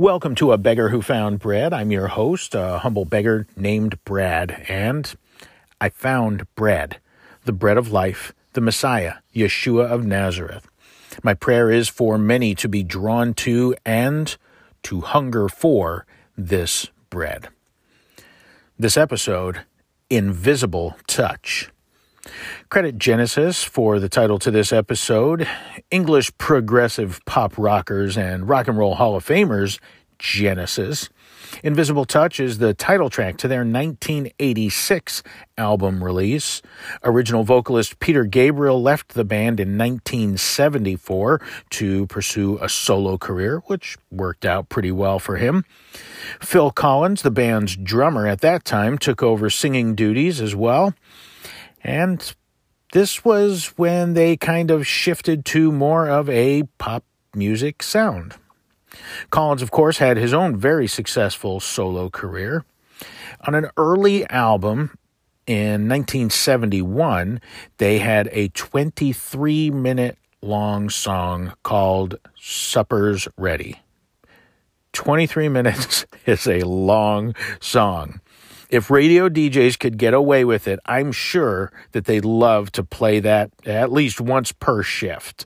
Welcome to A Beggar Who Found Bread. I'm your host, a humble beggar named Brad, and I found bread, the bread of life, the Messiah, Yeshua of Nazareth. My prayer is for many to be drawn to and to hunger for this bread. This episode, Invisible Touch. Credit Genesis for the title to this episode. English progressive pop rockers and rock and roll Hall of Famers, Genesis. Invisible Touch is the title track to their 1986 album release. Original vocalist Peter Gabriel left the band in 1974 to pursue a solo career, which worked out pretty well for him. Phil Collins, the band's drummer at that time, took over singing duties as well. And this was when they kind of shifted to more of a pop music sound. Collins, of course, had his own very successful solo career. On an early album in 1971, they had a 23 minute long song called Supper's Ready. 23 minutes is a long song. If radio DJs could get away with it, I'm sure that they'd love to play that at least once per shift.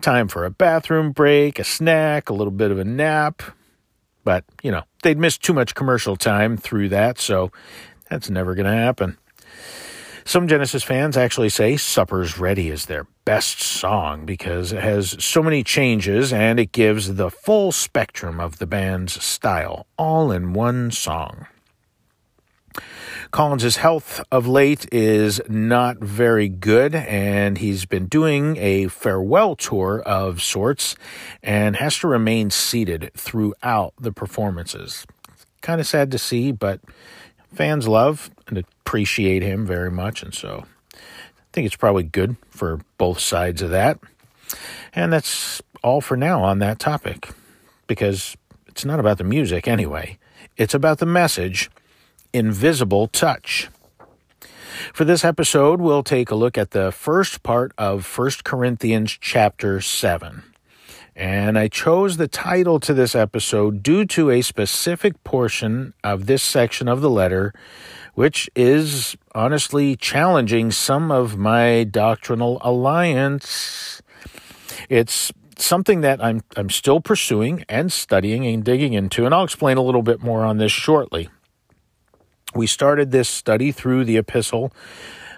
Time for a bathroom break, a snack, a little bit of a nap. But, you know, they'd miss too much commercial time through that, so that's never going to happen. Some Genesis fans actually say Supper's Ready is their best song because it has so many changes and it gives the full spectrum of the band's style all in one song. Collins's health of late is not very good, and he's been doing a farewell tour of sorts and has to remain seated throughout the performances. Kind of sad to see, but fans love and appreciate him very much, and so I think it's probably good for both sides of that. And that's all for now on that topic, because it's not about the music anyway, it's about the message invisible touch. For this episode, we'll take a look at the first part of 1 Corinthians chapter 7. And I chose the title to this episode due to a specific portion of this section of the letter, which is honestly challenging some of my doctrinal alliance. It's something that I'm, I'm still pursuing and studying and digging into, and I'll explain a little bit more on this shortly. We started this study through the epistle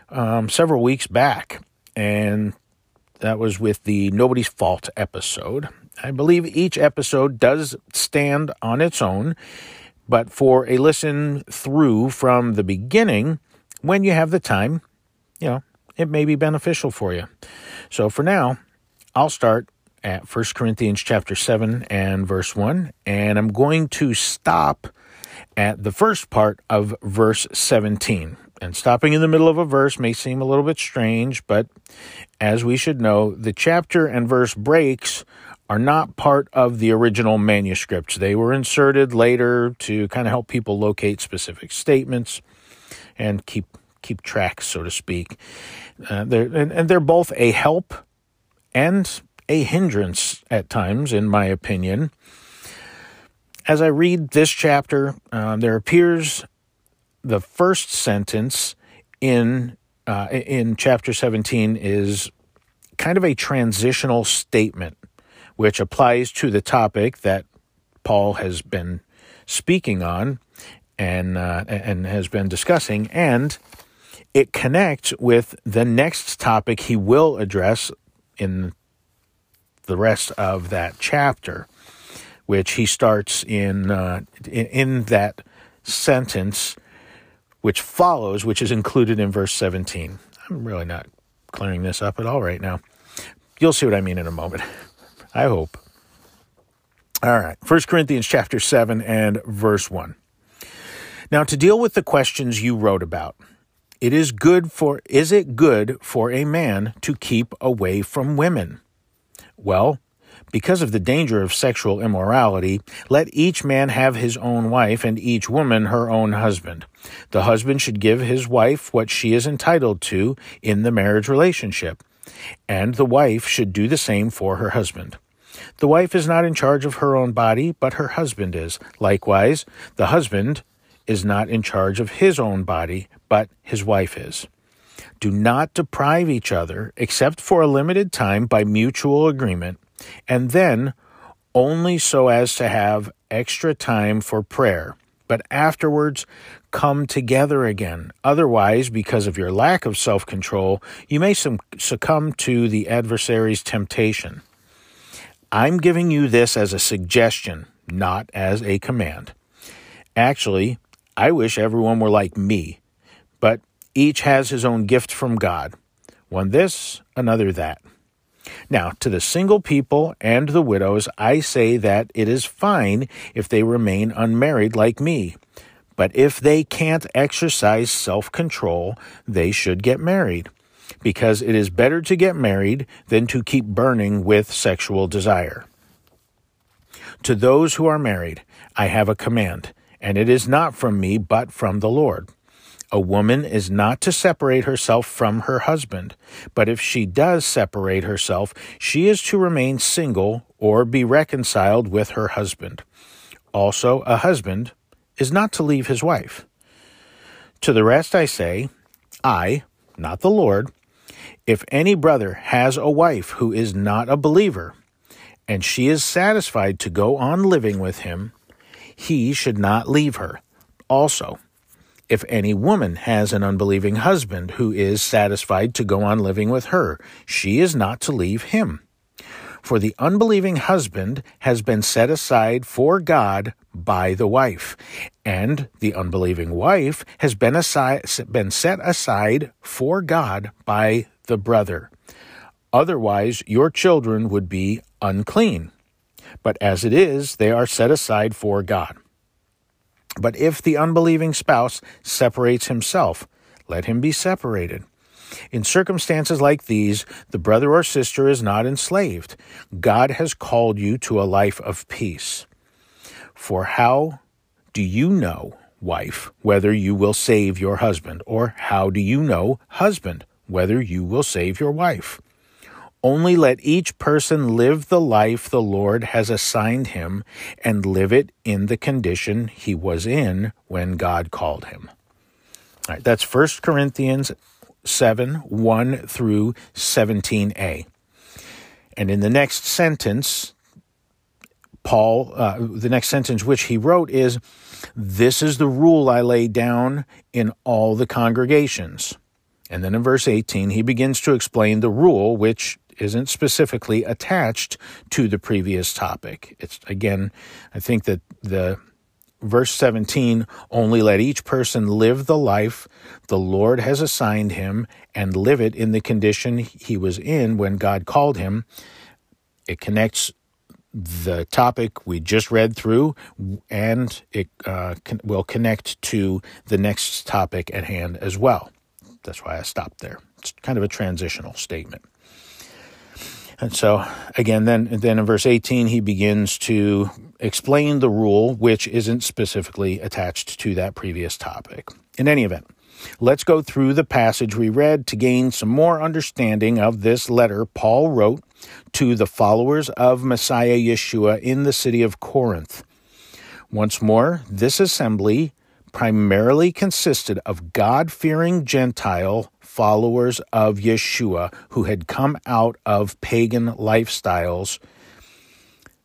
um, several weeks back, and that was with the Nobody's Fault episode. I believe each episode does stand on its own, but for a listen through from the beginning, when you have the time, you know, it may be beneficial for you. So for now, I'll start at 1 Corinthians chapter 7 and verse 1, and I'm going to stop at the first part of verse 17. And stopping in the middle of a verse may seem a little bit strange, but as we should know, the chapter and verse breaks are not part of the original manuscripts. They were inserted later to kind of help people locate specific statements and keep keep track, so to speak. Uh, they're, and, and they're both a help and a hindrance at times, in my opinion as I read this chapter, uh, there appears the first sentence in uh, in chapter 17 is kind of a transitional statement, which applies to the topic that Paul has been speaking on and uh, and has been discussing, and it connects with the next topic he will address in the rest of that chapter which he starts in, uh, in, in that sentence which follows, which is included in verse 17. I'm really not clearing this up at all right now. You'll see what I mean in a moment. I hope. All right. 1 Corinthians chapter 7 and verse 1. Now to deal with the questions you wrote about. It is good for is it good for a man to keep away from women? Well, because of the danger of sexual immorality, let each man have his own wife and each woman her own husband. The husband should give his wife what she is entitled to in the marriage relationship, and the wife should do the same for her husband. The wife is not in charge of her own body, but her husband is. Likewise, the husband is not in charge of his own body, but his wife is. Do not deprive each other, except for a limited time by mutual agreement, and then only so as to have extra time for prayer. But afterwards, come together again. Otherwise, because of your lack of self control, you may succumb to the adversary's temptation. I'm giving you this as a suggestion, not as a command. Actually, I wish everyone were like me, but each has his own gift from God one this, another that. Now, to the single people and the widows, I say that it is fine if they remain unmarried like me. But if they can't exercise self control, they should get married. Because it is better to get married than to keep burning with sexual desire. To those who are married, I have a command, and it is not from me, but from the Lord. A woman is not to separate herself from her husband, but if she does separate herself, she is to remain single or be reconciled with her husband. Also, a husband is not to leave his wife. To the rest I say, I, not the Lord, if any brother has a wife who is not a believer, and she is satisfied to go on living with him, he should not leave her. Also, if any woman has an unbelieving husband who is satisfied to go on living with her, she is not to leave him. For the unbelieving husband has been set aside for God by the wife, and the unbelieving wife has been, aside, been set aside for God by the brother. Otherwise, your children would be unclean. But as it is, they are set aside for God. But if the unbelieving spouse separates himself, let him be separated. In circumstances like these, the brother or sister is not enslaved. God has called you to a life of peace. For how do you know, wife, whether you will save your husband? Or how do you know, husband, whether you will save your wife? Only let each person live the life the Lord has assigned him and live it in the condition he was in when God called him. All right, that's 1 Corinthians 7 1 through 17a. And in the next sentence, Paul, uh, the next sentence which he wrote is, This is the rule I lay down in all the congregations. And then in verse 18, he begins to explain the rule which isn't specifically attached to the previous topic. It's again, I think that the verse 17 only let each person live the life the Lord has assigned him and live it in the condition he was in when God called him. It connects the topic we just read through and it uh, will connect to the next topic at hand as well. That's why I stopped there. It's kind of a transitional statement. And so, again, then, then in verse 18, he begins to explain the rule, which isn't specifically attached to that previous topic. In any event, let's go through the passage we read to gain some more understanding of this letter Paul wrote to the followers of Messiah Yeshua in the city of Corinth. Once more, this assembly primarily consisted of God fearing Gentile followers of Yeshua who had come out of pagan lifestyles,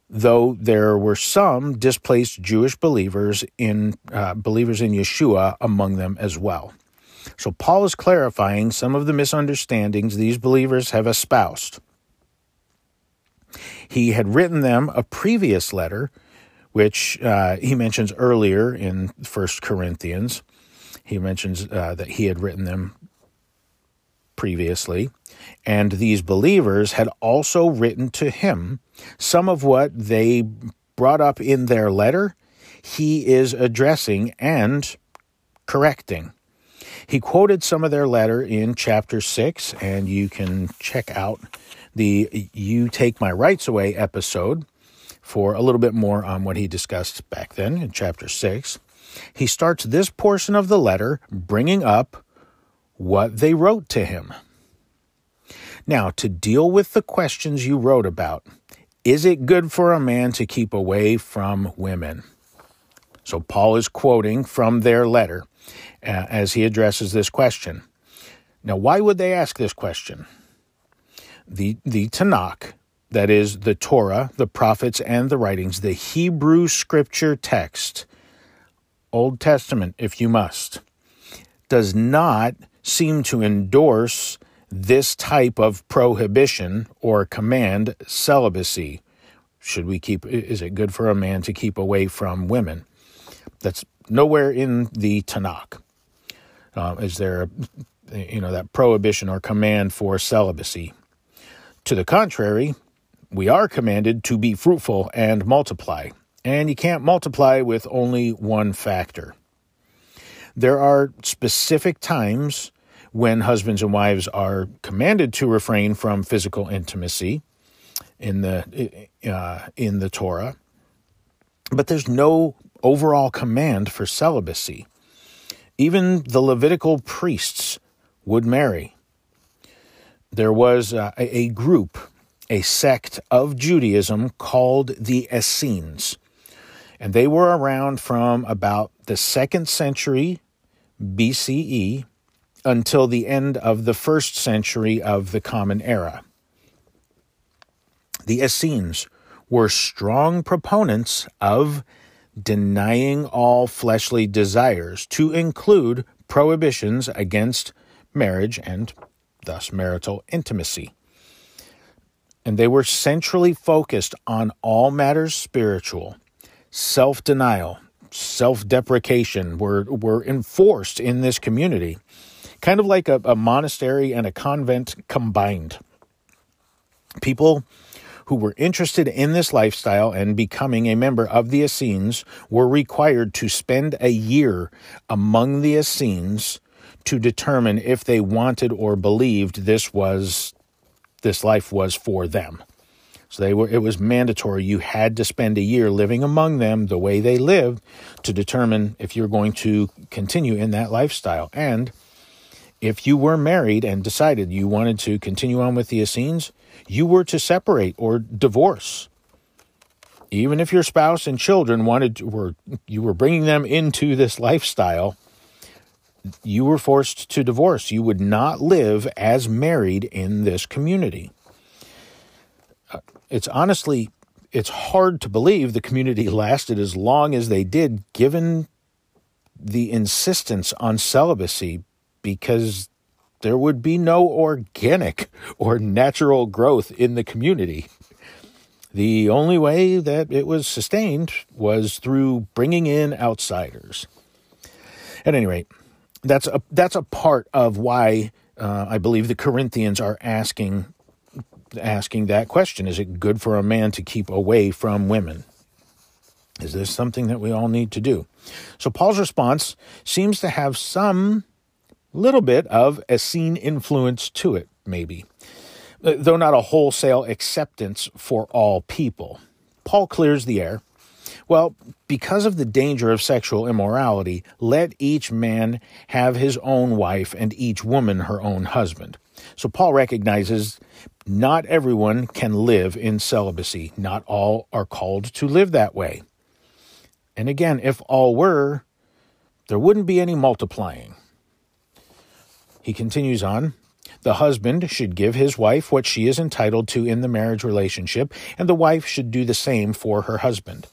though there were some displaced Jewish believers in uh, believers in Yeshua among them as well. So Paul is clarifying some of the misunderstandings these believers have espoused. He had written them a previous letter, which uh, he mentions earlier in First Corinthians. He mentions uh, that he had written them previously, and these believers had also written to him some of what they brought up in their letter, he is addressing and correcting. He quoted some of their letter in chapter 6, and you can check out the You Take My Rights Away episode for a little bit more on what he discussed back then in chapter 6. He starts this portion of the letter bringing up what they wrote to him. Now, to deal with the questions you wrote about, Is it good for a man to keep away from women? So Paul is quoting from their letter uh, as he addresses this question. Now, why would they ask this question? The, the Tanakh, that is the Torah, the prophets, and the writings, the Hebrew scripture text, Old Testament, if you must, does not seem to endorse this type of prohibition or command celibacy. Should we keep, is it good for a man to keep away from women? That's nowhere in the Tanakh. Uh, is there, you know, that prohibition or command for celibacy? To the contrary, we are commanded to be fruitful and multiply, and you can't multiply with only one factor. There are specific times when husbands and wives are commanded to refrain from physical intimacy in the uh, in the Torah, but there's no overall command for celibacy. Even the Levitical priests would marry. There was uh, a group, a sect of Judaism called the Essenes, and they were around from about the second century BCE until the end of the first century of the Common Era. The Essenes were strong proponents of denying all fleshly desires, to include prohibitions against marriage and thus marital intimacy. And they were centrally focused on all matters spiritual. Self denial, self deprecation were, were enforced in this community, kind of like a, a monastery and a convent combined. People who were interested in this lifestyle and becoming a member of the Essenes were required to spend a year among the Essenes to determine if they wanted or believed this was this life was for them. So they were it was mandatory you had to spend a year living among them the way they lived to determine if you're going to continue in that lifestyle and if you were married and decided you wanted to continue on with the Essenes, you were to separate or divorce. Even if your spouse and children wanted to, were you were bringing them into this lifestyle, you were forced to divorce. You would not live as married in this community. Uh, it's honestly it's hard to believe the community lasted as long as they did given the insistence on celibacy because there would be no organic or natural growth in the community. The only way that it was sustained was through bringing in outsiders. At any rate, that's a that's a part of why uh, I believe the Corinthians are asking asking that question: Is it good for a man to keep away from women? Is this something that we all need to do? So Paul's response seems to have some little bit of a Essene influence to it, maybe, uh, though not a wholesale acceptance for all people. Paul clears the air. Well, because of the danger of sexual immorality, let each man have his own wife and each woman her own husband. So Paul recognizes not everyone can live in celibacy. Not all are called to live that way. And again, if all were, there wouldn't be any multiplying. He continues on. The husband should give his wife what she is entitled to in the marriage relationship, and the wife should do the same for her husband.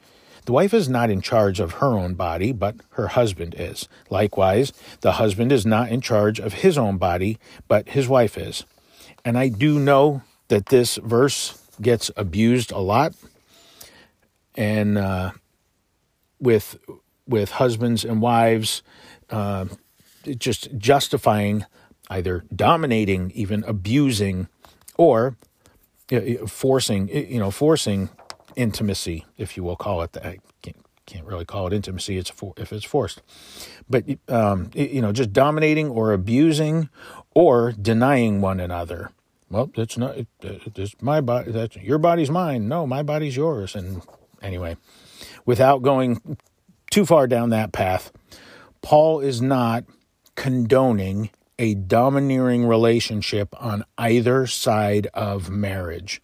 The wife is not in charge of her own body, but her husband is. Likewise, the husband is not in charge of his own body, but his wife is. And I do know that this verse gets abused a lot, and uh, with with husbands and wives, uh, just justifying either dominating, even abusing, or forcing, you know, forcing intimacy, if you will call it that. I can't, can't really call it intimacy it's for, if it's forced. But, um, you know, just dominating or abusing or denying one another. Well, that's not, it's my body, that's your body's mine. No, my body's yours. And anyway, without going too far down that path, Paul is not condoning a domineering relationship on either side of marriage,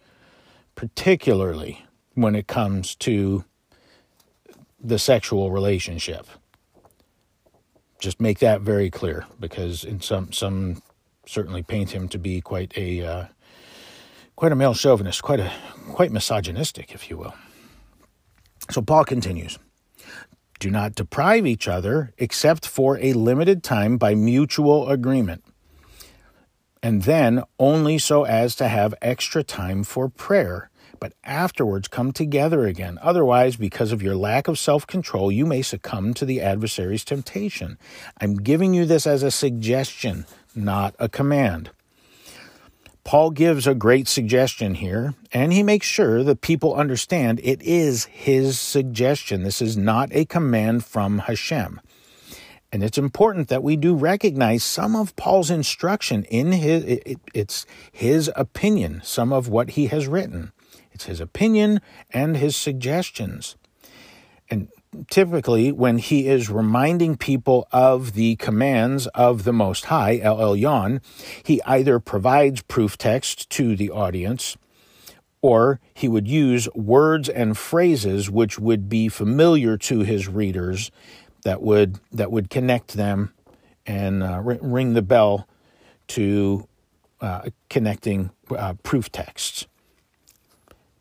particularly when it comes to the sexual relationship. Just make that very clear because in some some certainly paint him to be quite a uh, quite a male chauvinist, quite a quite misogynistic, if you will. So Paul continues. Do not deprive each other except for a limited time by mutual agreement, and then only so as to have extra time for prayer, but afterwards come together again. Otherwise, because of your lack of self control, you may succumb to the adversary's temptation. I'm giving you this as a suggestion, not a command. Paul gives a great suggestion here, and he makes sure that people understand it is his suggestion. This is not a command from Hashem. And it's important that we do recognize some of Paul's instruction in his it, it's his opinion, some of what he has written. It's his opinion and his suggestions. Typically when he is reminding people of the commands of the Most High, El Elyon, he either provides proof text to the audience or he would use words and phrases which would be familiar to his readers that would that would connect them and uh, ring the bell to uh, connecting uh, proof texts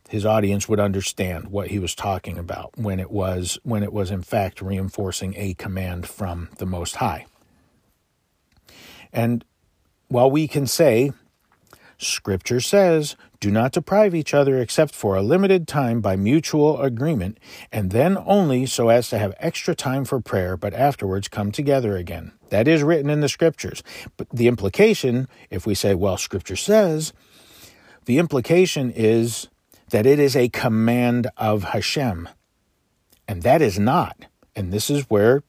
his audience would understand what he was talking about when it was when it was in fact reinforcing a command from the most high. And while we can say scripture says do not deprive each other except for a limited time by mutual agreement and then only so as to have extra time for prayer but afterwards come together again. That is written in the scriptures. But the implication if we say well scripture says the implication is that it is a command of Hashem. And that is not. And this is where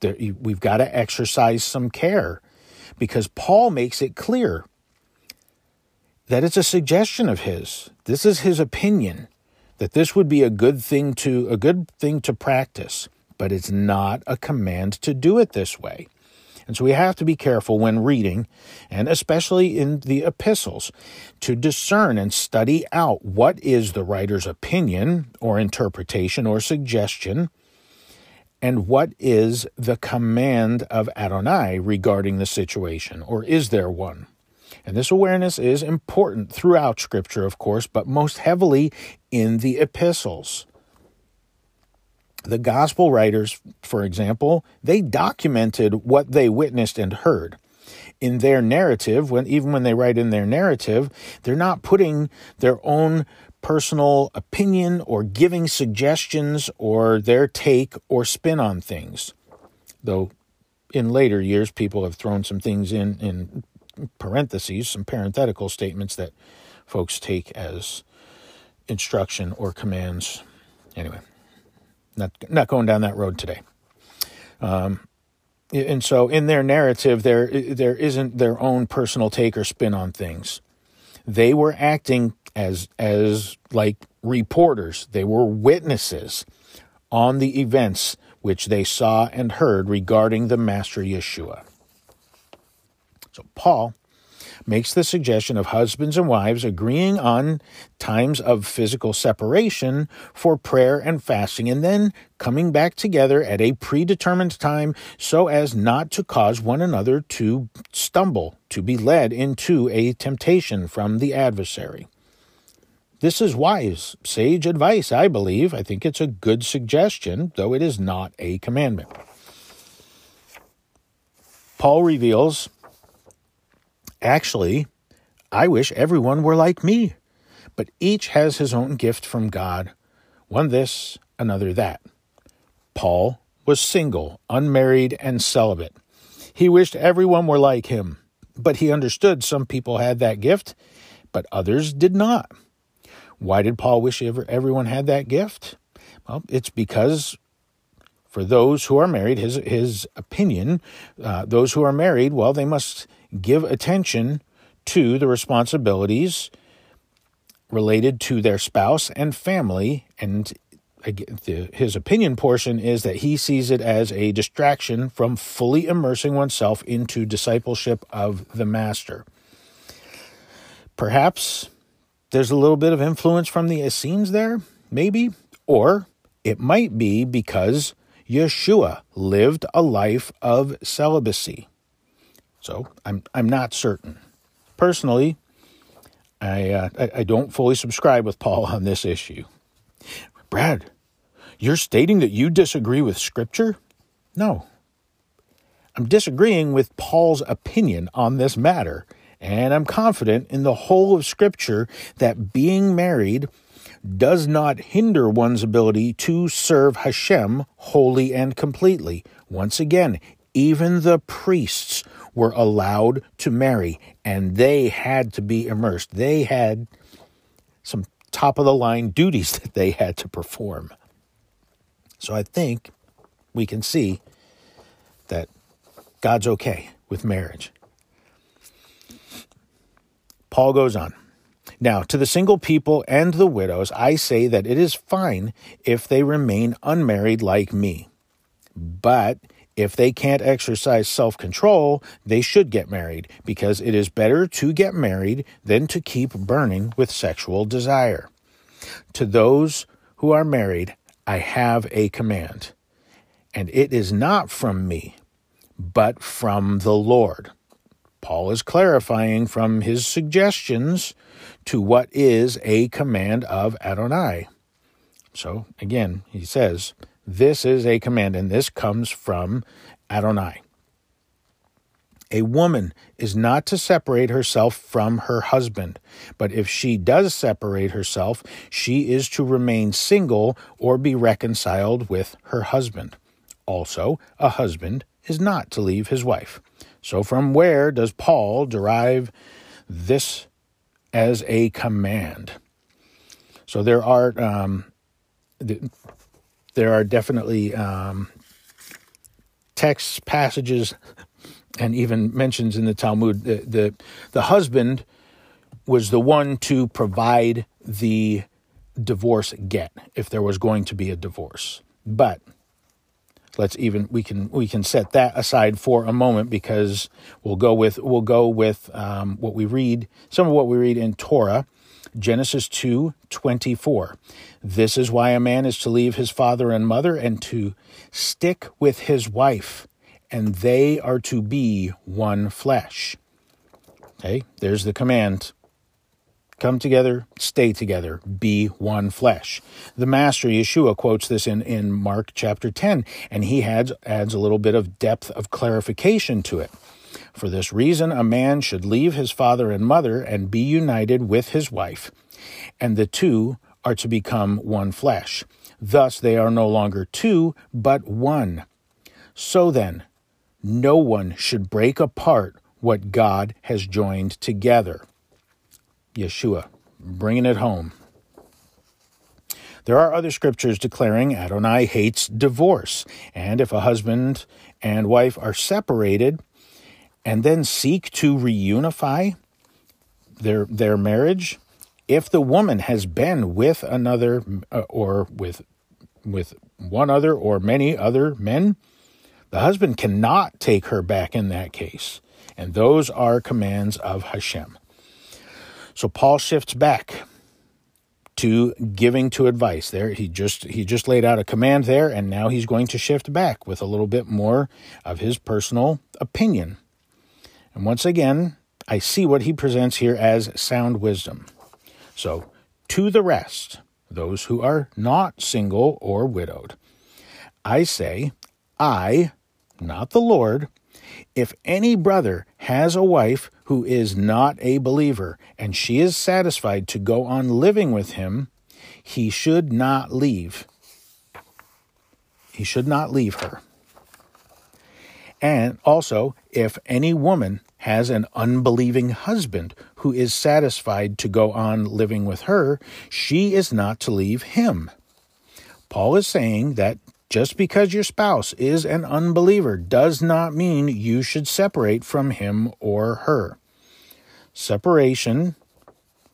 the, we've got to exercise some care because Paul makes it clear that it's a suggestion of his. This is his opinion that this would be a good thing to a good thing to practice, but it's not a command to do it this way. And so we have to be careful when reading, and especially in the epistles, to discern and study out what is the writer's opinion or interpretation or suggestion, and what is the command of Adonai regarding the situation, or is there one? And this awareness is important throughout Scripture, of course, but most heavily in the epistles. The gospel writers, for example, they documented what they witnessed and heard. In their narrative, when even when they write in their narrative, they're not putting their own personal opinion or giving suggestions or their take or spin on things. Though in later years, people have thrown some things in in parentheses, some parenthetical statements that folks take as instruction or commands. Anyway. Not not going down that road today. Um, and so in their narrative, there there isn't their own personal take or spin on things. They were acting as as like reporters. They were witnesses on the events which they saw and heard regarding the Master Yeshua. So Paul makes the suggestion of husbands and wives agreeing on times of physical separation for prayer and fasting, and then coming back together at a predetermined time so as not to cause one another to stumble, to be led into a temptation from the adversary. This is wise, sage advice, I believe. I think it's a good suggestion, though it is not a commandment. Paul reveals Actually, I wish everyone were like me, but each has his own gift from God, one this, another that. Paul was single, unmarried, and celibate. He wished everyone were like him, but he understood some people had that gift, but others did not. Why did Paul wish everyone had that gift? Well, it's because for those who are married, his his opinion, uh, those who are married, well, they must give attention to the responsibilities related to their spouse and family. And his opinion portion is that he sees it as a distraction from fully immersing oneself into discipleship of the Master. Perhaps there's a little bit of influence from the Essenes there, maybe. Or it might be because Yeshua lived a life of celibacy. So I'm, I'm not certain. Personally, I, uh, I, I don't fully subscribe with Paul on this issue. Brad, you're stating that you disagree with Scripture? No. I'm disagreeing with Paul's opinion on this matter, and I'm confident in the whole of Scripture that being married does not hinder one's ability to serve Hashem wholly and completely. Once again, even the priests were allowed to marry, and they had to be immersed. They had some top of the line duties that they had to perform. So I think we can see that God's okay with marriage. Paul goes on. Now, to the single people and the widows, I say that it is fine if they remain unmarried like me. But if they can't exercise self control, they should get married because it is better to get married than to keep burning with sexual desire. To those who are married, I have a command, and it is not from me, but from the Lord. Paul is clarifying from his suggestions to what is a command of Adonai. So again, he says, This is a command, and this comes from Adonai. A woman is not to separate herself from her husband, but if she does separate herself, she is to remain single or be reconciled with her husband. Also, a husband is not to leave his wife. So, from where does Paul derive this as a command. So there are um, there are definitely um, texts, passages, and even mentions in the Talmud. The, the the husband was the one to provide the divorce get if there was going to be a divorce, but let's even we can we can set that aside for a moment because we'll go with we'll go with um, what we read some of what we read in Torah Genesis 2 24. This is why a man is to leave his father and mother and to stick with his wife, and they are to be one flesh. Okay, there's the command Come together, stay together, be one flesh. The Master Yeshua quotes this in, in Mark chapter 10, and he adds, adds a little bit of depth of clarification to it. For this reason, a man should leave his father and mother and be united with his wife, and the two are to become one flesh. Thus, they are no longer two, but one. So then, no one should break apart what God has joined together. Yeshua, bringing it home. There are other scriptures declaring Adonai hates divorce, and if a husband and wife are separated and then seek to reunify their their marriage, if the woman has been with another uh, or with with one other or many other men, the husband cannot take her back in that case. And those are commands of Hashem. So Paul shifts back to giving to advice there he just he just laid out a command there and now he's going to shift back with a little bit more of his personal opinion and once again i see what he presents here as sound wisdom so to the rest those who are not single or widowed i say i not the lord if any brother has a wife who is not a believer and she is satisfied to go on living with him, he should not leave. He should not leave her. And also, if any woman has an unbelieving husband who is satisfied to go on living with her, she is not to leave him. Paul is saying that just because your spouse is an unbeliever does not mean you should separate from him or her. Separation,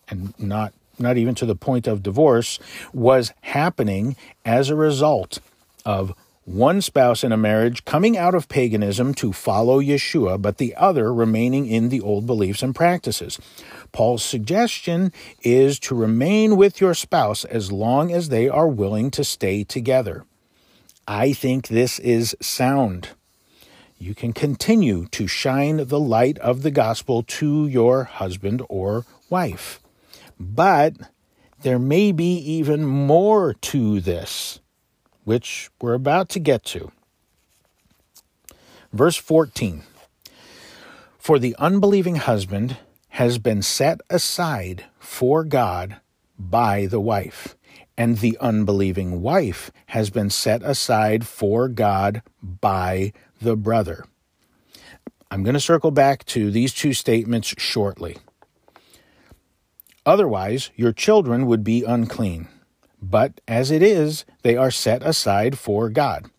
and not not even to the point of divorce, was happening as a result of one spouse in a marriage coming out of paganism to follow Yeshua, but the other remaining in the old beliefs and practices. Paul's suggestion is to remain with your spouse as long as they are willing to stay together. I think this is sound. You can continue to shine the light of the gospel to your husband or wife. But there may be even more to this which we're about to get to. Verse 14 For the unbelieving husband has been set aside for God by the wife, and the unbelieving wife has been set aside for God by the brother. I'm going to circle back to these two statements shortly. Otherwise, your children would be unclean but as it is, they are set aside for God.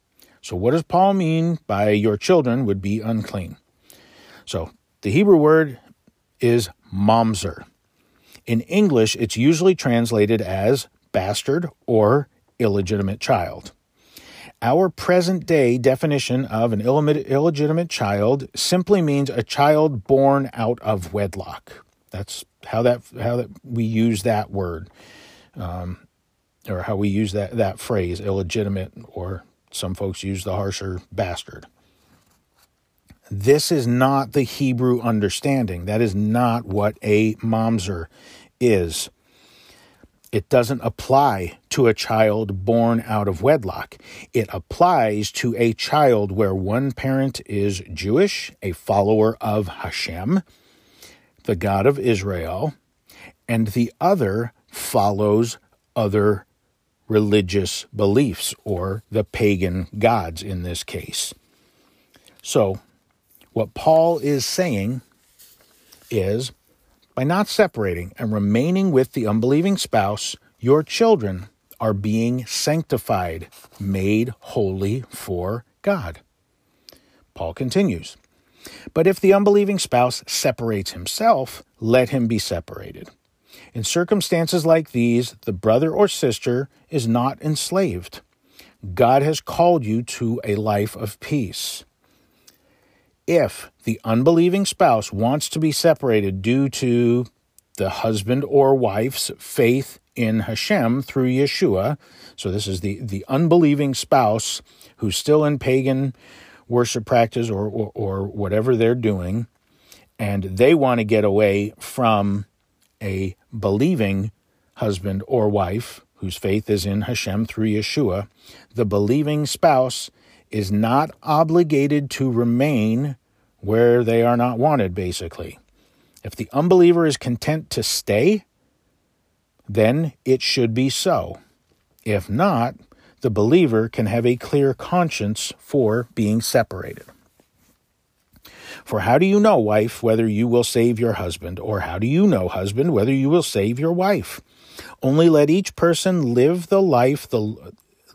So, what does Paul mean by your children would be unclean? So, the Hebrew word is mamzer. In English, it's usually translated as bastard or illegitimate child. Our present day definition of an illegitimate child simply means a child born out of wedlock. That's how that how that we use that word. Um, or how we use that, that phrase, illegitimate, or some folks use the harsher bastard. This is not the Hebrew understanding. That is not what a mamzer is. It doesn't apply to a child born out of wedlock. It applies to a child where one parent is Jewish, a follower of Hashem, the God of Israel, and the other follows other religious beliefs or the pagan gods in this case. So, what Paul is saying is by not separating and remaining with the unbelieving spouse, your children are being sanctified, made holy for God. Paul continues, But if the unbelieving spouse separates himself, let him be separated. In circumstances like these, the brother or sister is not enslaved. God has called you to a life of peace. If the unbelieving spouse wants to be separated due to the husband or wife's faith in Hashem through Yeshua, so this is the, the unbelieving spouse who's still in pagan worship practice or, or, or whatever they're doing, and they want to get away from a believing husband or wife whose faith is in Hashem through Yeshua, the believing spouse is not obligated to remain where they are not wanted, basically. If the unbeliever is content to stay, then it should be so. If not, the believer can have a clear conscience for being separated. For how do you know, wife, whether you will save your husband? Or how do you know, husband, whether you will save your wife? Only let each person live the life the,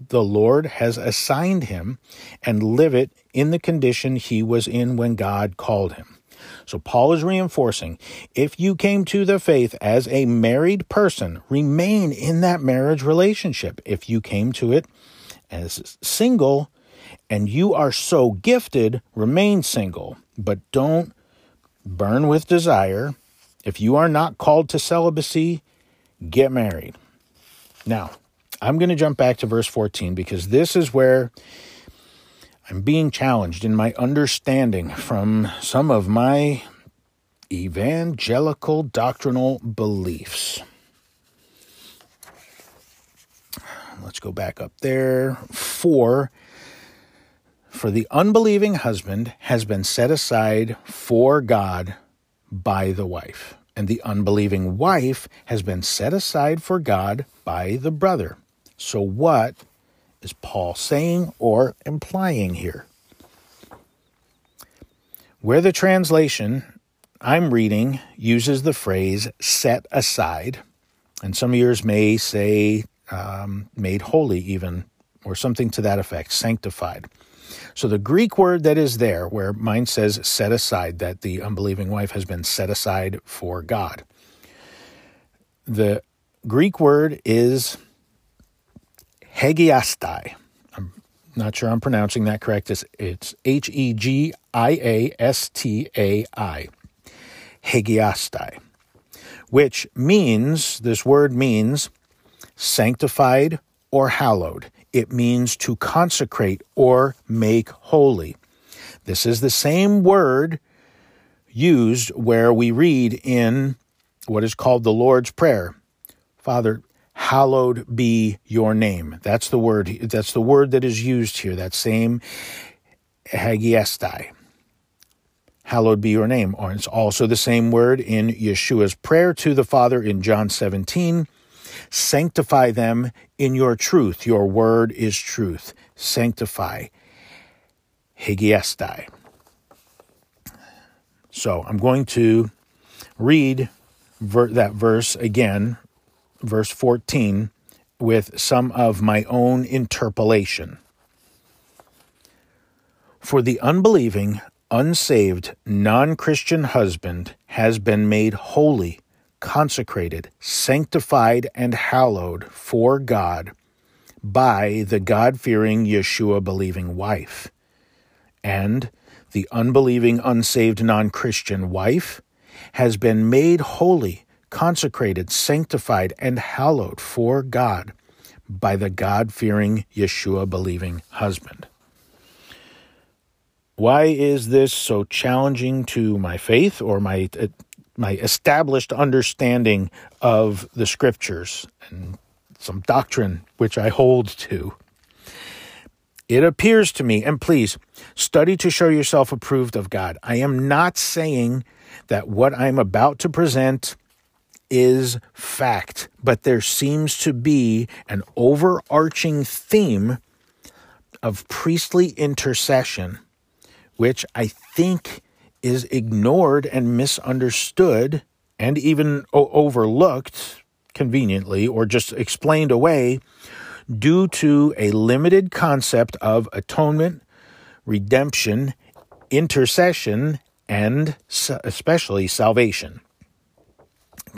the Lord has assigned him and live it in the condition he was in when God called him. So Paul is reinforcing if you came to the faith as a married person, remain in that marriage relationship. If you came to it as single and you are so gifted, remain single but don't burn with desire. If you are not called to celibacy, get married. Now, I'm going to jump back to verse 14 because this is where I'm being challenged in my understanding from some of my evangelical doctrinal beliefs. Let's go back up there. For for the unbelieving husband has been set aside for God by the wife, and the unbelieving wife has been set aside for God by the brother. So, what is Paul saying or implying here? Where the translation I'm reading uses the phrase set aside, and some of yours may say um, made holy, even, or something to that effect, sanctified. So the Greek word that is there, where mine says set aside, that the unbelieving wife has been set aside for God. The Greek word is hegiastai. I'm Not sure I'm pronouncing that correct. It's, it's H E G I A S T A I. Hagiastai, which means, this word means sanctified or hallowed. It means to consecrate or make holy. This is the same word used where we read in what is called the Lord's Prayer. Father, hallowed be your name. That's the word that's the word that is used here. That same hagiastai. Hallowed be your name. Or it's also the same word in Yeshua's prayer to the Father in John 17. Sanctify them in your truth. Your word is truth. Sanctify. Hagiastai. So I'm going to read ver- that verse again, verse 14, with some of my own interpolation. For the unbelieving, unsaved, non Christian husband has been made holy, consecrated, sanctified, and hallowed for God by the God fearing Yeshua believing wife. And the unbelieving, unsaved, non Christian wife has been made holy, consecrated, sanctified, and hallowed for God by the God fearing, Yeshua believing husband. Why is this so challenging to my faith or my uh, my established understanding of the scriptures and some doctrine which I hold to? It appears to me, and please study to show yourself approved of God. I am not saying that what I'm about to present is fact, but there seems to be an overarching theme of priestly intercession, which I think is ignored and misunderstood and even overlooked conveniently or just explained away due to a limited concept of atonement, redemption, intercession, and especially salvation.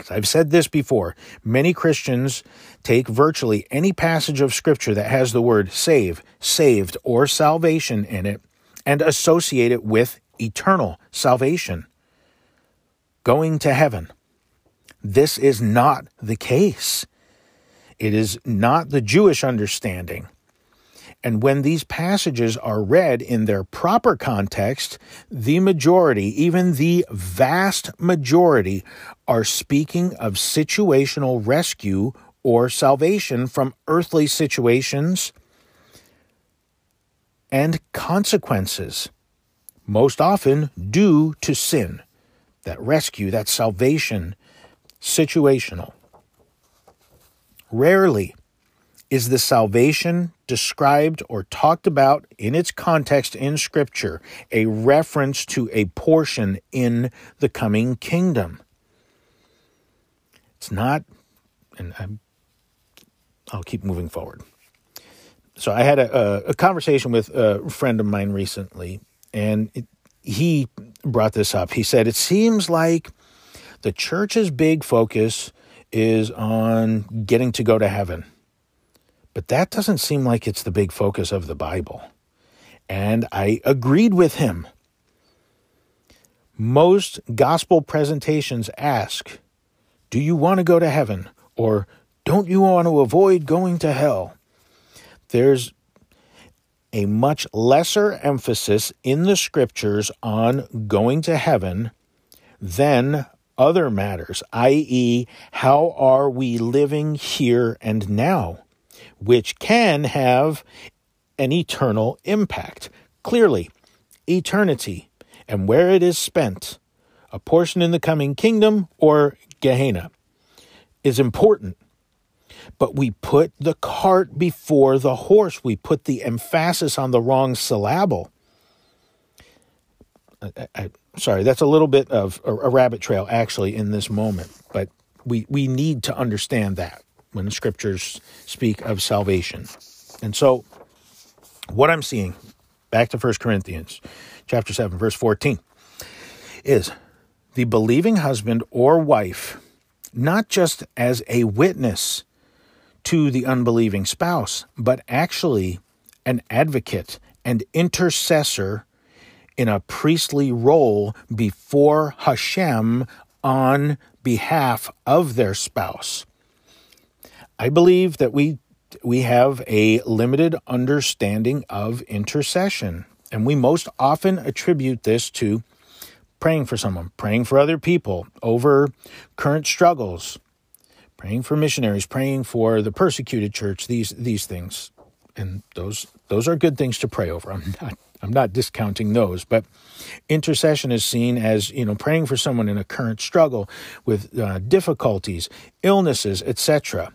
I've said this before. Many Christians take virtually any passage of Scripture that has the word save, saved, or salvation in it and associate it with eternal salvation, going to heaven. This is not the case. It is not the Jewish understanding. And when these passages are read in their proper context, the majority, even the vast majority, are speaking of situational rescue or salvation from earthly situations and consequences, most often due to sin. That rescue, that salvation, situational. Rarely is the salvation described or talked about in its context in Scripture a reference to a portion in the coming kingdom. It's not, and i will keep moving forward. So I had a, a, conversation with a friend of mine recently, and it, he brought this up. He said, It seems like the church's big focus is on getting to go to heaven. But that doesn't seem like it's the big focus of the Bible. And I agreed with him. Most gospel presentations ask, Do you want to go to heaven? Or don't you want to avoid going to hell? There's a much lesser emphasis in the scriptures on going to heaven than other matters, i.e., how are we living here and now, which can have an eternal impact. Clearly, eternity and where it is spent, a portion in the coming kingdom or Gehenna, is important. But we put the cart before the horse. We put the emphasis on the wrong syllable. I, I, sorry, that's a little bit of a, a rabbit trail actually in this moment, but we, we need to understand that when the scriptures speak of salvation. And so, what I'm seeing, back to 1 Corinthians chapter 7, verse 14, is the believing husband or wife, not just as a witness to the unbelieving spouse, but actually an advocate and intercessor in a priestly role before Hashem on behalf of their spouse. I believe that we we have a limited understanding of intercession, and we most often attribute this to praying for someone, praying for other people over current struggles, praying for missionaries, praying for the persecuted church, these these things. And those those are good things to pray over. I'm not I'm not discounting those, but intercession is seen as, you know, praying for someone in a current struggle with uh, difficulties, illnesses, etc.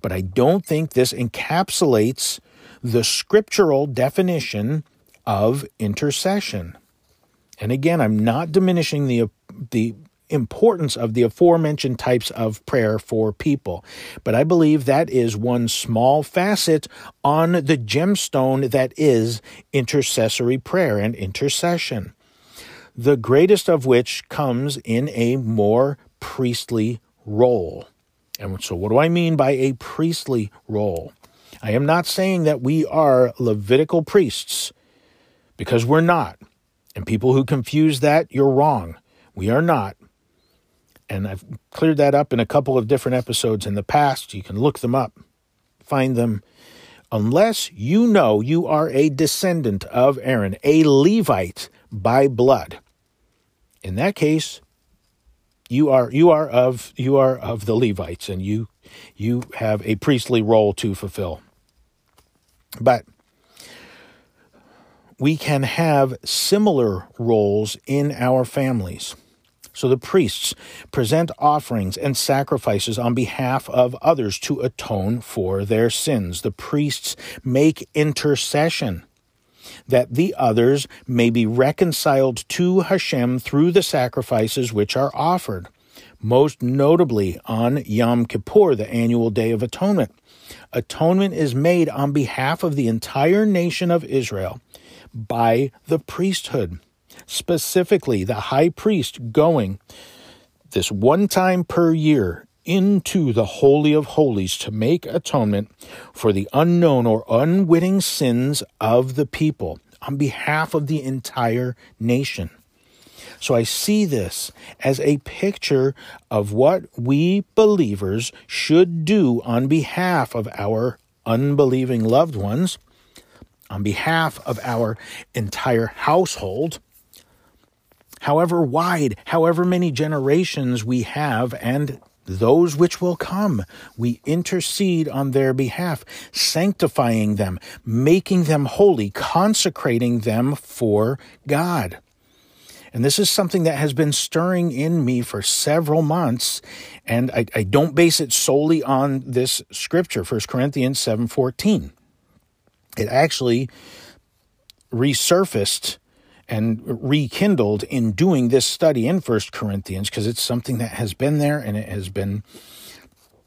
But I don't think this encapsulates the scriptural definition of intercession. And again, I'm not diminishing the the importance of the aforementioned types of prayer for people. But I believe that is one small facet on the gemstone that is intercessory prayer and intercession. The greatest of which comes in a more priestly role. And so, what do I mean by a priestly role? I am not saying that we are Levitical priests, because we're not. And people who confuse that, you're wrong. We are not and I've cleared that up in a couple of different episodes in the past. You can look them up, find them. Unless you know you are a descendant of Aaron, a Levite by blood. In that case, you are you are of you are of the Levites and you you have a priestly role to fulfill. But we can have similar roles in our families. So the priests present offerings and sacrifices on behalf of others to atone for their sins. The priests make intercession that the others may be reconciled to Hashem through the sacrifices which are offered, most notably on Yom Kippur, the annual Day of Atonement. Atonement is made on behalf of the entire nation of Israel by the priesthood specifically the high priest going this one time per year into the Holy of Holies to make atonement for the unknown or unwitting sins of the people on behalf of the entire nation. So I see this as a picture of what we believers should do on behalf of our unbelieving loved ones, on behalf of our entire household, however wide, however many generations we have, and those which will come. We intercede on their behalf, sanctifying them, making them holy, consecrating them for God. And this is something that has been stirring in me for several months, and I, I don't base it solely on this scripture, 1 Corinthians 7.14. It actually resurfaced and rekindled in doing this study in First Corinthians because it's something that has been there and it has been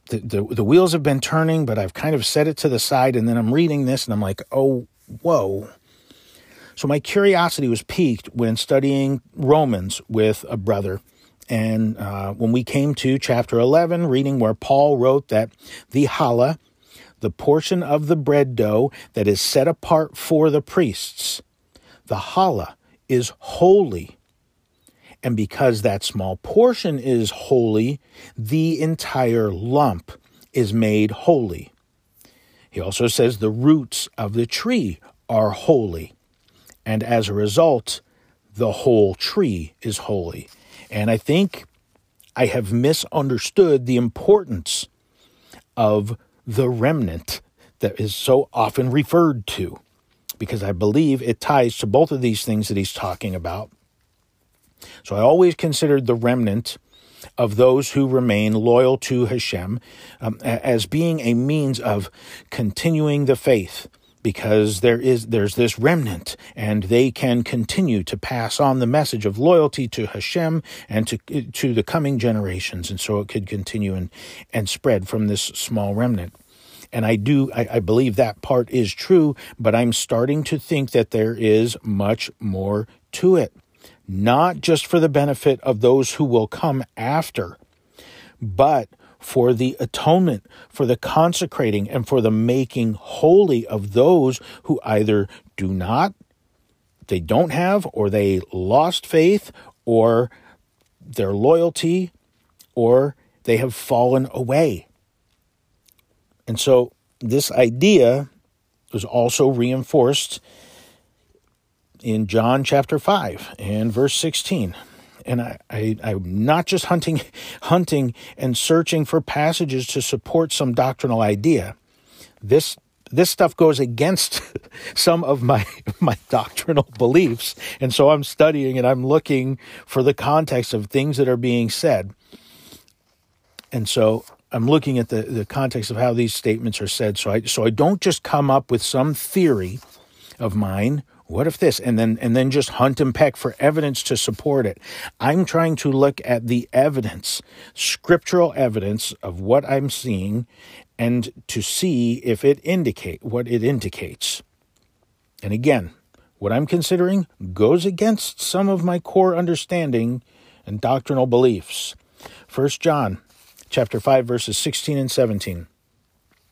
the, the, the wheels have been turning, but I've kind of set it to the side, and then I'm reading this and I'm like, oh, whoa. So my curiosity was piqued when studying Romans with a brother. And uh, when we came to chapter 11, reading where Paul wrote that the challah, the portion of the bread dough that is set apart for the priests, the challah is holy. And because that small portion is holy, the entire lump is made holy. He also says the roots of the tree are holy. And as a result, the whole tree is holy. And I think I have misunderstood the importance of the remnant that is so often referred to because I believe it ties to both of these things that he's talking about. So I always considered the remnant of those who remain loyal to Hashem um, as being a means of continuing the faith because there is there's this remnant and they can continue to pass on the message of loyalty to Hashem and to to the coming generations and so it could continue and and spread from this small remnant and I do, I, I believe that part is true, but I'm starting to think that there is much more to it. Not just for the benefit of those who will come after, but for the atonement, for the consecrating, and for the making holy of those who either do not, they don't have, or they lost faith, or their loyalty, or they have fallen away. And so this idea was also reinforced in John chapter 5 and verse 16 and I, I I'm not just hunting hunting and searching for passages to support some doctrinal idea. This this stuff goes against some of my my doctrinal beliefs and so I'm studying and I'm looking for the context of things that are being said. And so I'm looking at the, the context of how these statements are said. So I so I don't just come up with some theory of mine. What if this? And then and then just hunt and peck for evidence to support it. I'm trying to look at the evidence scriptural evidence of what i'm seeing and to see if it indicate what it indicates. And again what i'm considering goes against some of my core understanding and doctrinal beliefs. 1 john chapter 5 verses 16 and 17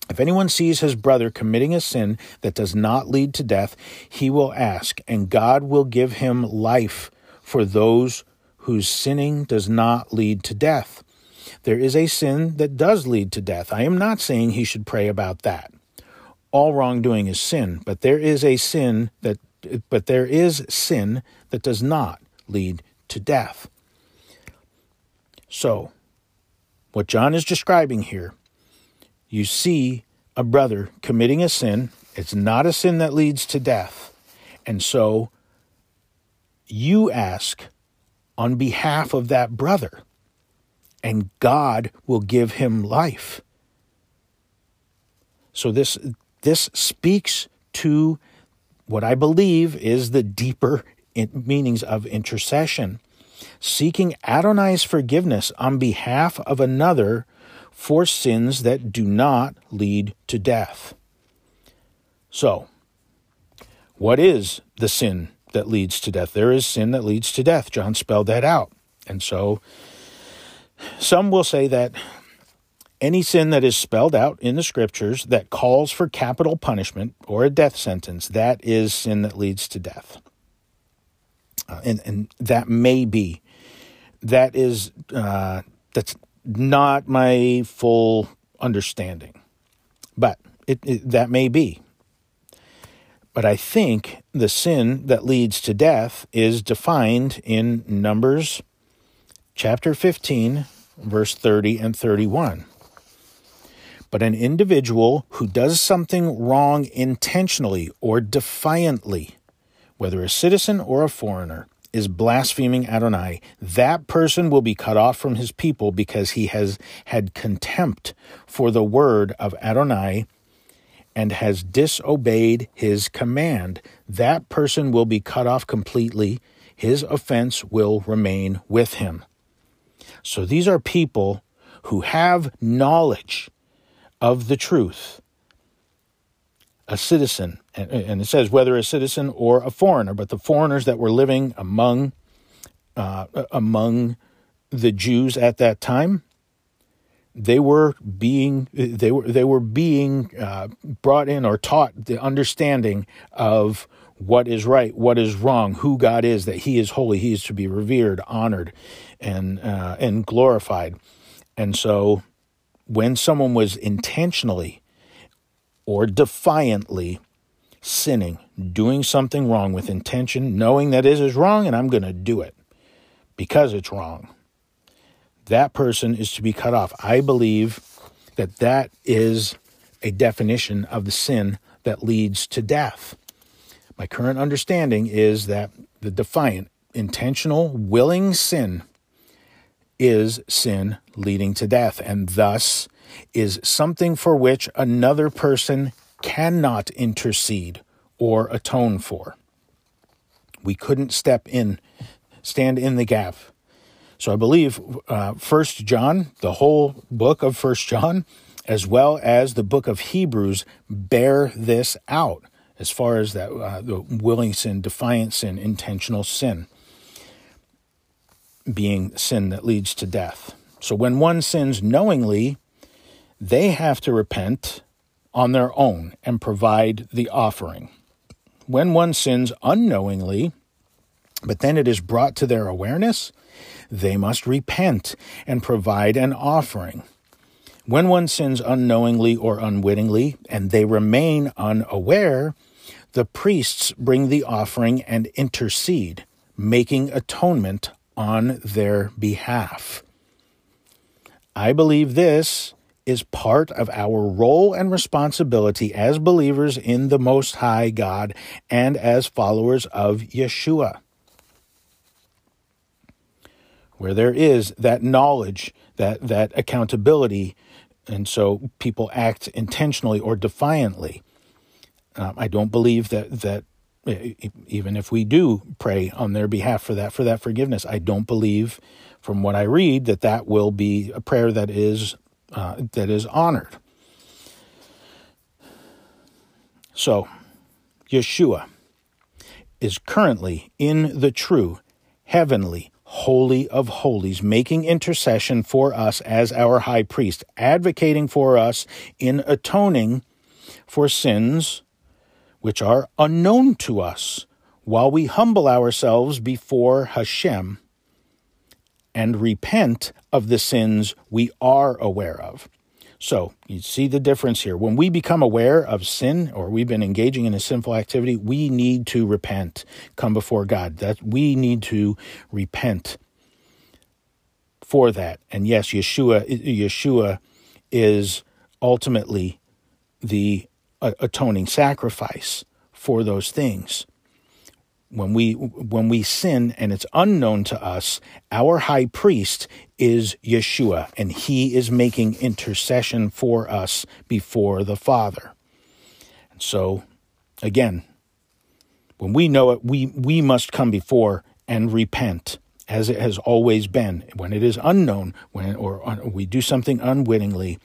if anyone sees his brother committing a sin that does not lead to death, he will ask, and God will give him life for those whose sinning does not lead to death. There is a sin that does lead to death. I am not saying he should pray about that. All wrongdoing is sin, but there is a sin that but there is sin that does not lead to death. So, what John is describing here you see a brother committing a sin, it's not a sin that leads to death. And so you ask on behalf of that brother, and God will give him life. So this this speaks to what I believe is the deeper meanings of intercession, seeking Adonai's forgiveness on behalf of another for sins that do not lead to death. So, what is the sin that leads to death? There is sin that leads to death. John spelled that out. And so, some will say that any sin that is spelled out in the scriptures that calls for capital punishment or a death sentence, that is sin that leads to death. Uh, and, and that may be, that is, uh, that's not my full understanding, but it, it, that may be. But I think the sin that leads to death is defined in Numbers chapter 15, verse 30 and 31. But an individual who does something wrong intentionally or defiantly, whether a citizen or a foreigner, is blaspheming Adonai, that person will be cut off from his people because he has had contempt for the word of Adonai and has disobeyed his command. That person will be cut off completely. His offense will remain with him. So these are people who have knowledge of the truth a citizen, and, it says whether a citizen or a foreigner, but the foreigners that were living among uh, among the Jews at that time, they were being they were they were being uh, brought in or taught the understanding of what is right, what is wrong, who God is, that He is holy, He is to be revered, honored, and uh, and glorified. And so, when someone was intentionally or defiantly sinning, doing something wrong with intention, knowing that it is wrong and I'm going to do it because it's wrong, that person is to be cut off. I believe that that is a definition of the sin that leads to death. My current understanding is that the defiant, intentional, willing sin is sin leading to death, and thus is something for which another person cannot intercede or atone for. We couldn't step in, stand in the gap. So I believe uh, First John, the whole book of First John, as well as the book of Hebrews, bear this out as far as that uh, the willing sin, defiant sin, intentional sin being sin that leads to death. So when one sins knowingly, they have to repent on their own and provide the offering. When one sins unknowingly, but then it is brought to their awareness, they must repent and provide an offering. When one sins unknowingly or unwittingly, and they remain unaware, the priests bring the offering and intercede, making atonement on their behalf. I believe this is part of our role and responsibility as believers in the Most High God and as followers of Yeshua. Where there is that knowledge, that, that accountability, and so people act intentionally or defiantly. Um, I don't believe that that even if we do pray on their behalf for that for that forgiveness, I don't believe, from what I read, that that will be a prayer that is uh, that is honored. So, Yeshua is currently in the true heavenly Holy of Holies, making intercession for us as our high priest, advocating for us in atoning for sins which are unknown to us, while we humble ourselves before Hashem and repent of the sins we are aware of. So you see the difference here. When we become aware of sin or we've been engaging in a sinful activity, we need to repent, come before God. That we need to repent for that. And yes, Yeshua Yeshua is ultimately the uh, atoning sacrifice for those things when we when we sin and it's unknown to us our high priest is Yeshua and he is making intercession for us before the father. And so again when we know it we we must come before and repent as it has always been. When it is unknown when or we do something unwittingly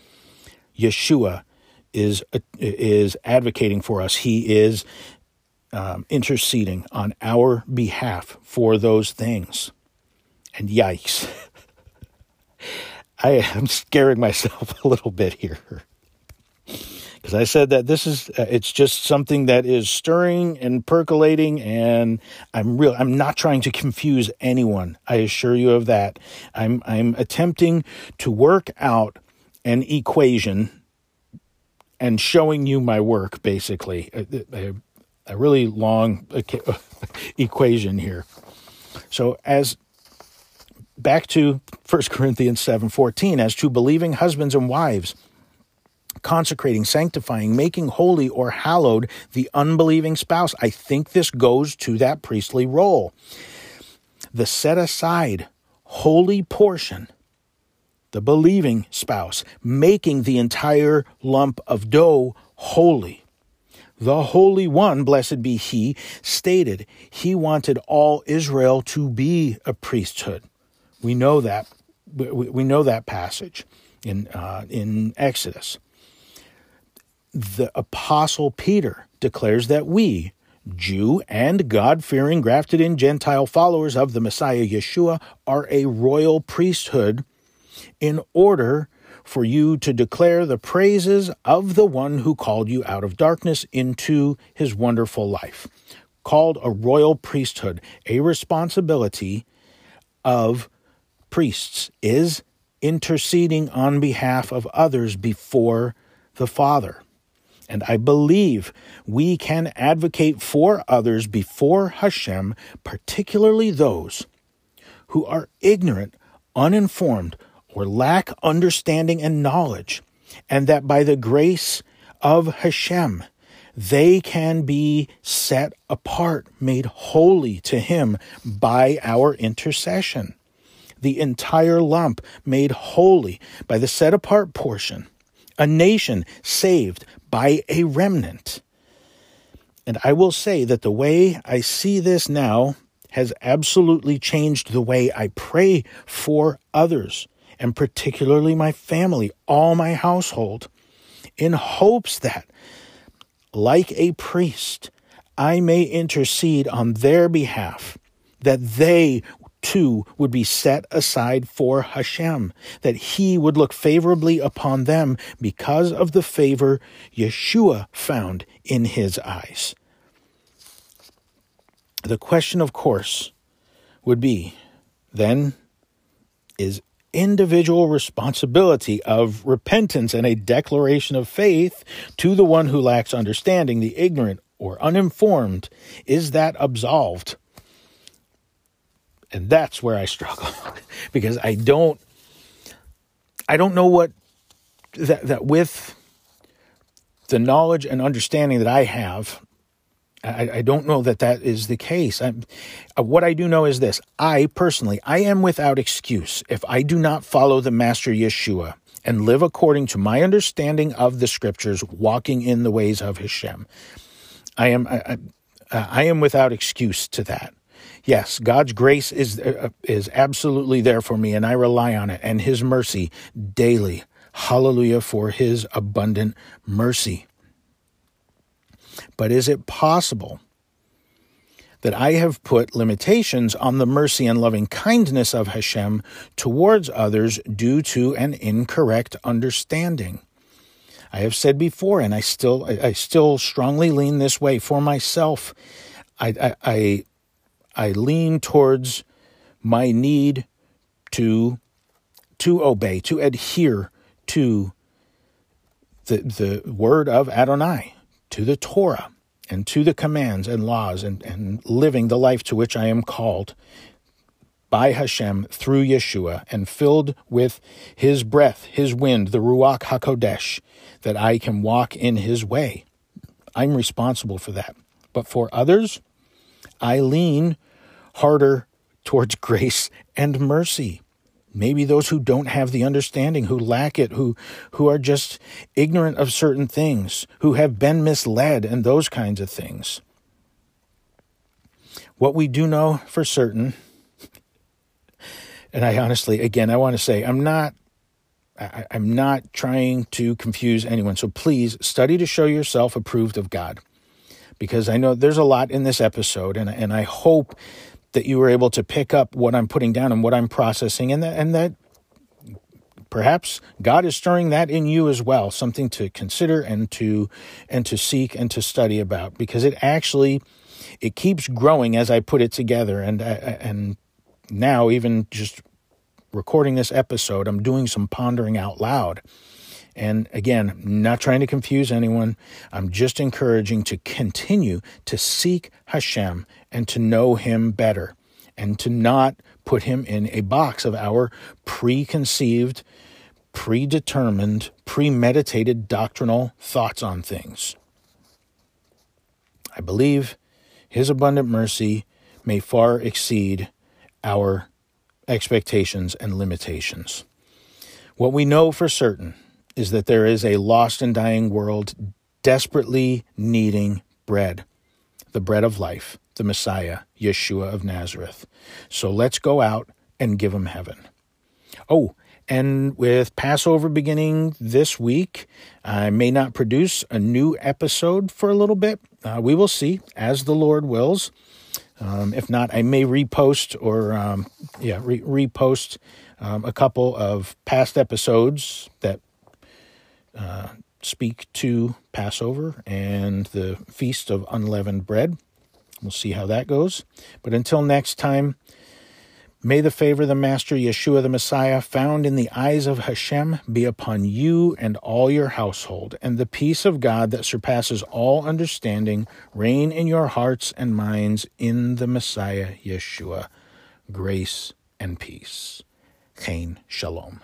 Yeshua is is advocating for us. He is um, interceding on our behalf for those things. And yikes. I am scaring myself a little bit here. Because I said that this is, uh, it's just something that is stirring and percolating, and I'm real, I'm not trying to confuse anyone. I assure you of that. I'm, I'm attempting to work out an equation and showing you my work, basically. A really long equation here. So as back to 1 Corinthians 7:14 as to believing husbands and wives consecrating sanctifying making holy or hallowed the unbelieving spouse I think this goes to that priestly role the set aside holy portion the believing spouse making the entire lump of dough holy the Holy One, blessed be He, stated He wanted all Israel to be a priesthood. We know that. We know that passage in, uh, in Exodus. The Apostle Peter declares that we, Jew and God fearing, grafted in Gentile followers of the Messiah Yeshua, are a royal priesthood in order for you to declare the praises of the one who called you out of darkness into his wonderful life. Called a royal priesthood, a responsibility of priests is interceding on behalf of others before the Father. And I believe we can advocate for others before Hashem, particularly those who are ignorant, uninformed, or lack understanding and knowledge, and that by the grace of Hashem, they can be set apart, made holy to Him by our intercession. The entire lump made holy by the set apart portion, a nation saved by a remnant. And I will say that the way I see this now has absolutely changed the way I pray for others and particularly my family, all my household, in hopes that, like a priest, I may intercede on their behalf, that they too would be set aside for Hashem, that he would look favorably upon them because of the favor Yeshua found in his eyes. The question, of course, would be then is individual responsibility of repentance and a declaration of faith to the one who lacks understanding, the ignorant or uninformed, is that absolved? And that's where I struggle because I don't I don't know what that that with the knowledge and understanding that I have I, I don't know that that is the case. Uh, what I do know is this I personally, I am without excuse if I do not follow the Master Yeshua and live according to my understanding of the scriptures, walking in the ways of Hashem. I am, I, I am without excuse to that. Yes, God's grace is uh, is absolutely there for me, and I rely on it, and His mercy daily. Hallelujah for His abundant mercy. But is it possible that I have put limitations on the mercy and loving kindness of Hashem towards others due to an incorrect understanding? I have said before, and I still I still strongly lean this way for myself. I I I, I lean towards my need to to obey, to adhere to the the word of Adonai to the Torah and to the commands and laws and, and living the life to which I am called by Hashem through Yeshua and filled with his breath, his wind, the Ruach HaKodesh, that I can walk in his way. I'm responsible for that. But for others, I lean harder towards grace and mercy maybe those who don't have the understanding, who lack it, who, who are just ignorant of certain things, who have been misled, and those kinds of things. What we do know for certain, and I honestly, again, I want to say, I'm not. I, I'm not trying to confuse anyone. So please study to show yourself approved of God. Because I know there's a lot in this episode, and, and I hope that you were able to pick up what I'm putting down and what I'm processing, and that, and that perhaps God is stirring that in you as well, something to consider and to and to seek and to study about, because it actually it keeps growing as I put it together, and uh, and now even just recording this episode, I'm doing some pondering out loud. And again, not trying to confuse anyone. I'm just encouraging to continue to seek Hashem and to know Him better and to not put Him in a box of our preconceived, predetermined, premeditated doctrinal thoughts on things. I believe His abundant mercy may far exceed our expectations and limitations. What we know for certain is that there is a lost and dying world desperately needing bread, the bread of life, the Messiah, Yeshua of Nazareth. So let's go out and give them heaven. Oh, and with Passover beginning this week, I may not produce a new episode for a little bit. Uh, we will see as the Lord wills. Um, if not, I may repost or, um, yeah, re- repost um, a couple of past episodes that uh, speak to Passover and the Feast of Unleavened Bread. We'll see how that goes. But until next time, may the favor of the Master Yeshua the Messiah, found in the eyes of Hashem, be upon you and all your household, and the peace of God that surpasses all understanding reign in your hearts and minds in the Messiah Yeshua. Grace and peace. Chen Shalom.